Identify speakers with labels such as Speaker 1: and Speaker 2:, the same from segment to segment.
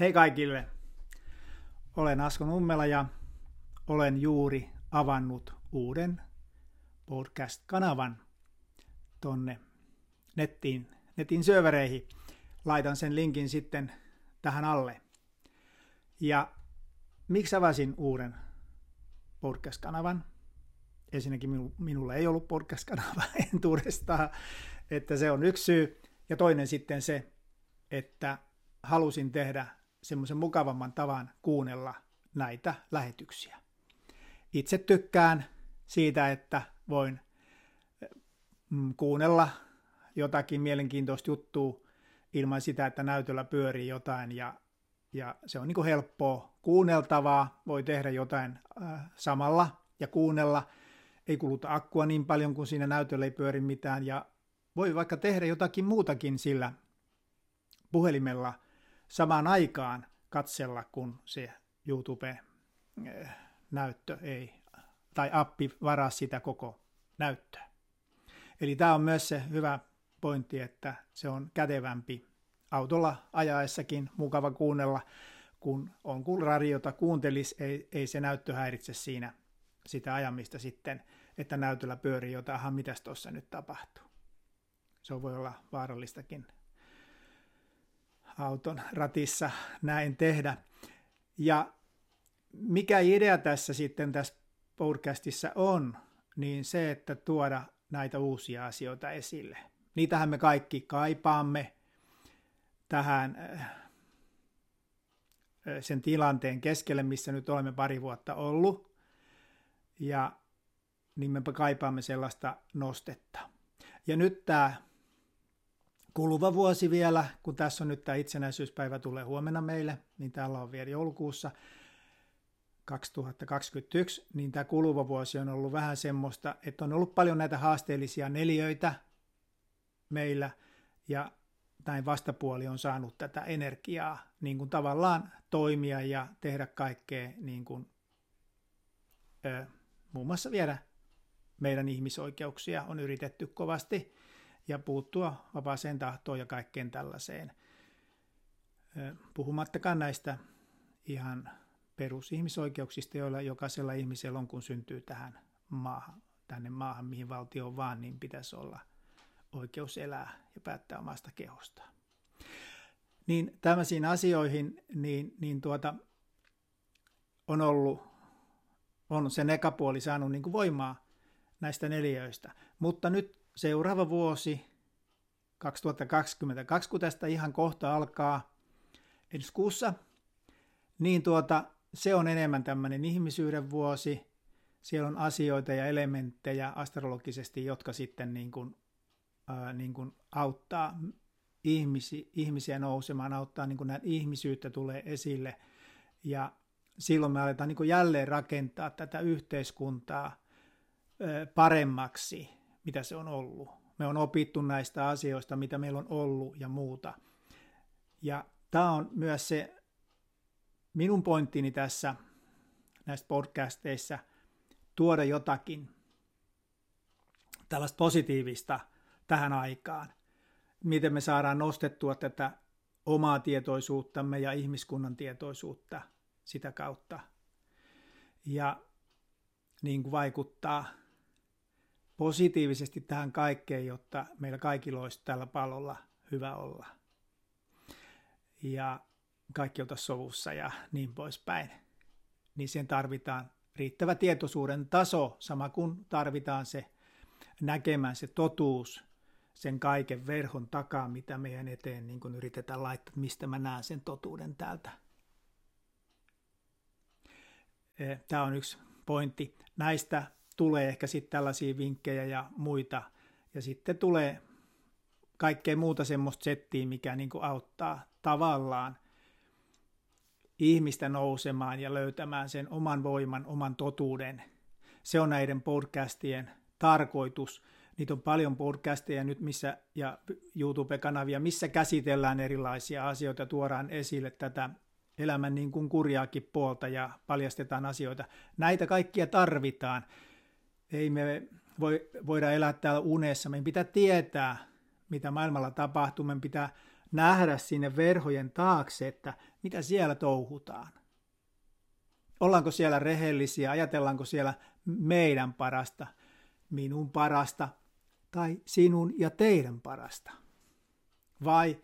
Speaker 1: Hei kaikille! Olen Asko Nummela ja olen juuri avannut uuden podcast-kanavan tonne nettiin, netin syövereihin. Laitan sen linkin sitten tähän alle. Ja miksi avasin uuden podcast-kanavan? Ensinnäkin minulla ei ollut podcast-kanava entuudestaan, että se on yksi syy. Ja toinen sitten se, että halusin tehdä semmoisen mukavamman tavan kuunnella näitä lähetyksiä. Itse tykkään siitä, että voin mm, kuunnella jotakin mielenkiintoista juttua ilman sitä, että näytöllä pyörii jotain. Ja, ja se on niin helppoa kuunneltavaa, voi tehdä jotain äh, samalla ja kuunnella, ei kuluta akkua niin paljon kuin siinä näytöllä ei pyöri mitään. Ja voi vaikka tehdä jotakin muutakin sillä puhelimella samaan aikaan katsella, kun se YouTube-näyttö ei, tai appi varaa sitä koko näyttöä. Eli tämä on myös se hyvä pointti, että se on kätevämpi autolla ajaessakin, mukava kuunnella, kun on kun radiota kuuntelis, ei, ei se näyttö häiritse siinä sitä ajamista sitten, että näytöllä pyörii jotain, mitä tuossa nyt tapahtuu. Se voi olla vaarallistakin auton ratissa näin tehdä. Ja mikä idea tässä sitten tässä podcastissa on, niin se, että tuoda näitä uusia asioita esille. Niitähän me kaikki kaipaamme tähän äh, sen tilanteen keskelle, missä nyt olemme pari vuotta ollut. Ja niin me kaipaamme sellaista nostetta. Ja nyt tämä kuluva vuosi vielä, kun tässä on nyt tämä itsenäisyyspäivä tulee huomenna meille, niin täällä on vielä joulukuussa 2021, niin tämä kuluva vuosi on ollut vähän semmoista, että on ollut paljon näitä haasteellisia neliöitä meillä, ja näin vastapuoli on saanut tätä energiaa niin kuin tavallaan toimia ja tehdä kaikkea niin kuin, ö, muun muassa viedä meidän ihmisoikeuksia on yritetty kovasti ja puuttua vapaaseen tahtoon ja kaikkeen tällaiseen. Puhumattakaan näistä ihan perusihmisoikeuksista, joilla jokaisella ihmisellä on, kun syntyy tähän maahan, tänne maahan, mihin valtio on vaan, niin pitäisi olla oikeus elää ja päättää omasta kehostaan. Niin tämmöisiin asioihin niin, niin tuota, on ollut, on se nekapuoli saanut niin kuin voimaa näistä neljöistä. Mutta nyt seuraava vuosi, 2022, kun tästä ihan kohta alkaa ensi kuussa, niin tuota, se on enemmän tämmöinen ihmisyyden vuosi. Siellä on asioita ja elementtejä astrologisesti, jotka sitten niin kuin, ää, niin kuin auttaa ihmisi, ihmisiä nousemaan, auttaa niin kuin ihmisyyttä tulee esille. Ja silloin me aletaan niin kuin jälleen rakentaa tätä yhteiskuntaa ää, paremmaksi mitä se on ollut. Me on opittu näistä asioista, mitä meillä on ollut ja muuta. Ja tämä on myös se minun pointtini tässä näistä podcasteissa, tuoda jotakin tällaista positiivista tähän aikaan. Miten me saadaan nostettua tätä omaa tietoisuuttamme ja ihmiskunnan tietoisuutta sitä kautta. Ja niin kuin vaikuttaa positiivisesti tähän kaikkeen, jotta meillä kaikilla olisi tällä pallolla hyvä olla. Ja kaikki oltaisiin sovussa ja niin poispäin. Niin siihen tarvitaan riittävä tietoisuuden taso, sama kuin tarvitaan se näkemään se totuus sen kaiken verhon takaa, mitä meidän eteen niin kun yritetään laittaa, mistä mä näen sen totuuden täältä. Tämä on yksi pointti. Näistä tulee ehkä sitten tällaisia vinkkejä ja muita. Ja sitten tulee kaikkea muuta semmoista settiä, mikä niin kuin auttaa tavallaan ihmistä nousemaan ja löytämään sen oman voiman, oman totuuden. Se on näiden podcastien tarkoitus. Niitä on paljon podcasteja nyt missä, ja YouTube-kanavia, missä käsitellään erilaisia asioita, tuodaan esille tätä elämän niin kuin kurjaakin puolta ja paljastetaan asioita. Näitä kaikkia tarvitaan ei me voi, voida elää täällä unessa. Meidän pitää tietää, mitä maailmalla tapahtuu. Meidän pitää nähdä sinne verhojen taakse, että mitä siellä touhutaan. Ollaanko siellä rehellisiä, ajatellaanko siellä meidän parasta, minun parasta tai sinun ja teidän parasta? Vai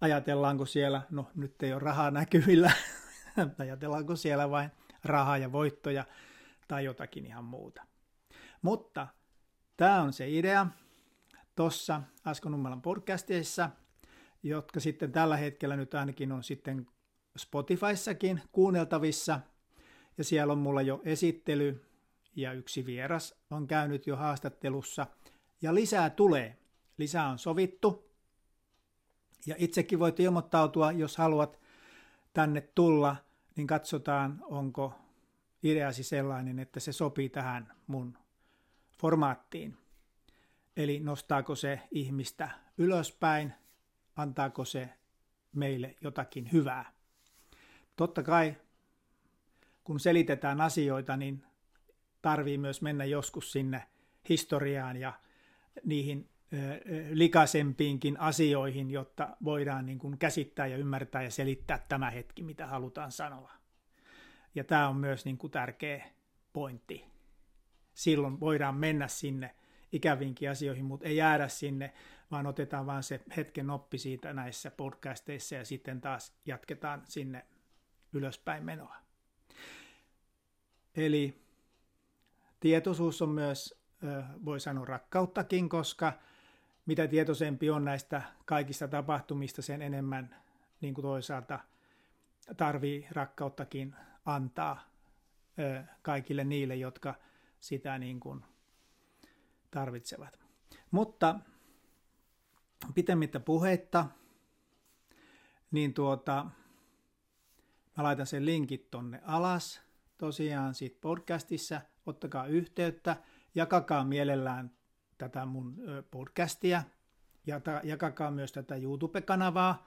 Speaker 1: ajatellaanko siellä, no nyt ei ole rahaa näkyvillä, ajatellaanko siellä vain rahaa ja voittoja tai jotakin ihan muuta. Mutta tämä on se idea tuossa Asko Nummelan podcastissa, jotka sitten tällä hetkellä nyt ainakin on sitten Spotifyssakin kuunneltavissa. Ja siellä on mulla jo esittely ja yksi vieras on käynyt jo haastattelussa. Ja lisää tulee. Lisää on sovittu. Ja itsekin voit ilmoittautua, jos haluat tänne tulla, niin katsotaan, onko ideasi sellainen, että se sopii tähän mun formaattiin. Eli nostaako se ihmistä ylöspäin, antaako se meille jotakin hyvää. Totta kai, kun selitetään asioita, niin tarvii myös mennä joskus sinne historiaan ja niihin likaisempiinkin asioihin, jotta voidaan niin kuin käsittää ja ymmärtää ja selittää tämä hetki, mitä halutaan sanoa. Ja tämä on myös niin kuin tärkeä pointti. Silloin voidaan mennä sinne ikäviinkin asioihin, mutta ei jäädä sinne, vaan otetaan vaan se hetken oppi siitä näissä podcasteissa ja sitten taas jatketaan sinne ylöspäin menoa. Eli tietoisuus on myös, voi sanoa rakkauttakin, koska mitä tietoisempi on näistä kaikista tapahtumista, sen enemmän niin kuin toisaalta tarvii rakkauttakin antaa kaikille niille, jotka sitä niin kuin tarvitsevat. Mutta pitemmittä puheitta, niin tuota, mä laitan sen linkit tonne alas tosiaan siitä podcastissa, ottakaa yhteyttä, jakakaa mielellään tätä mun podcastia, ja jakakaa myös tätä YouTube-kanavaa,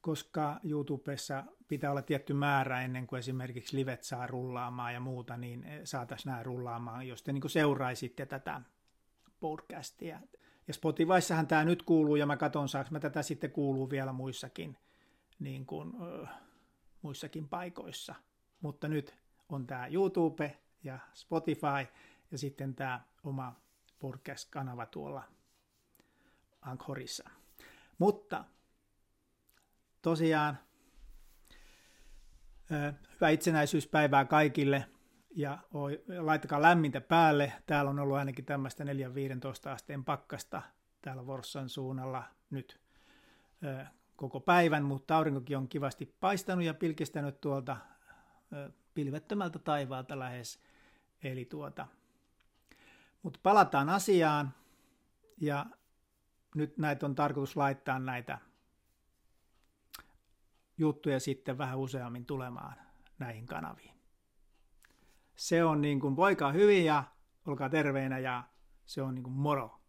Speaker 1: koska YouTubessa pitää olla tietty määrä ennen kuin esimerkiksi livet saa rullaamaan ja muuta, niin saataisiin nämä rullaamaan, jos te niin seuraisitte tätä podcastia. Ja Spotifyssahan tämä nyt kuuluu, ja mä katson, saanko mä tätä sitten kuuluu vielä muissakin, niin kuin, ö, muissakin paikoissa. Mutta nyt on tämä YouTube ja Spotify, ja sitten tämä oma podcast-kanava tuolla Anchorissa. Mutta tosiaan hyvää itsenäisyyspäivää kaikille ja laittakaa lämmintä päälle. Täällä on ollut ainakin tämmöistä 4-15 asteen pakkasta täällä Vorssan suunnalla nyt koko päivän, mutta aurinkokin on kivasti paistanut ja pilkistänyt tuolta pilvettömältä taivaalta lähes. Eli tuota, mutta palataan asiaan ja nyt näitä on tarkoitus laittaa näitä juttuja sitten vähän useammin tulemaan näihin kanaviin. Se on niin kuin, voikaa hyvin ja olkaa terveinä ja se on niin kuin moro.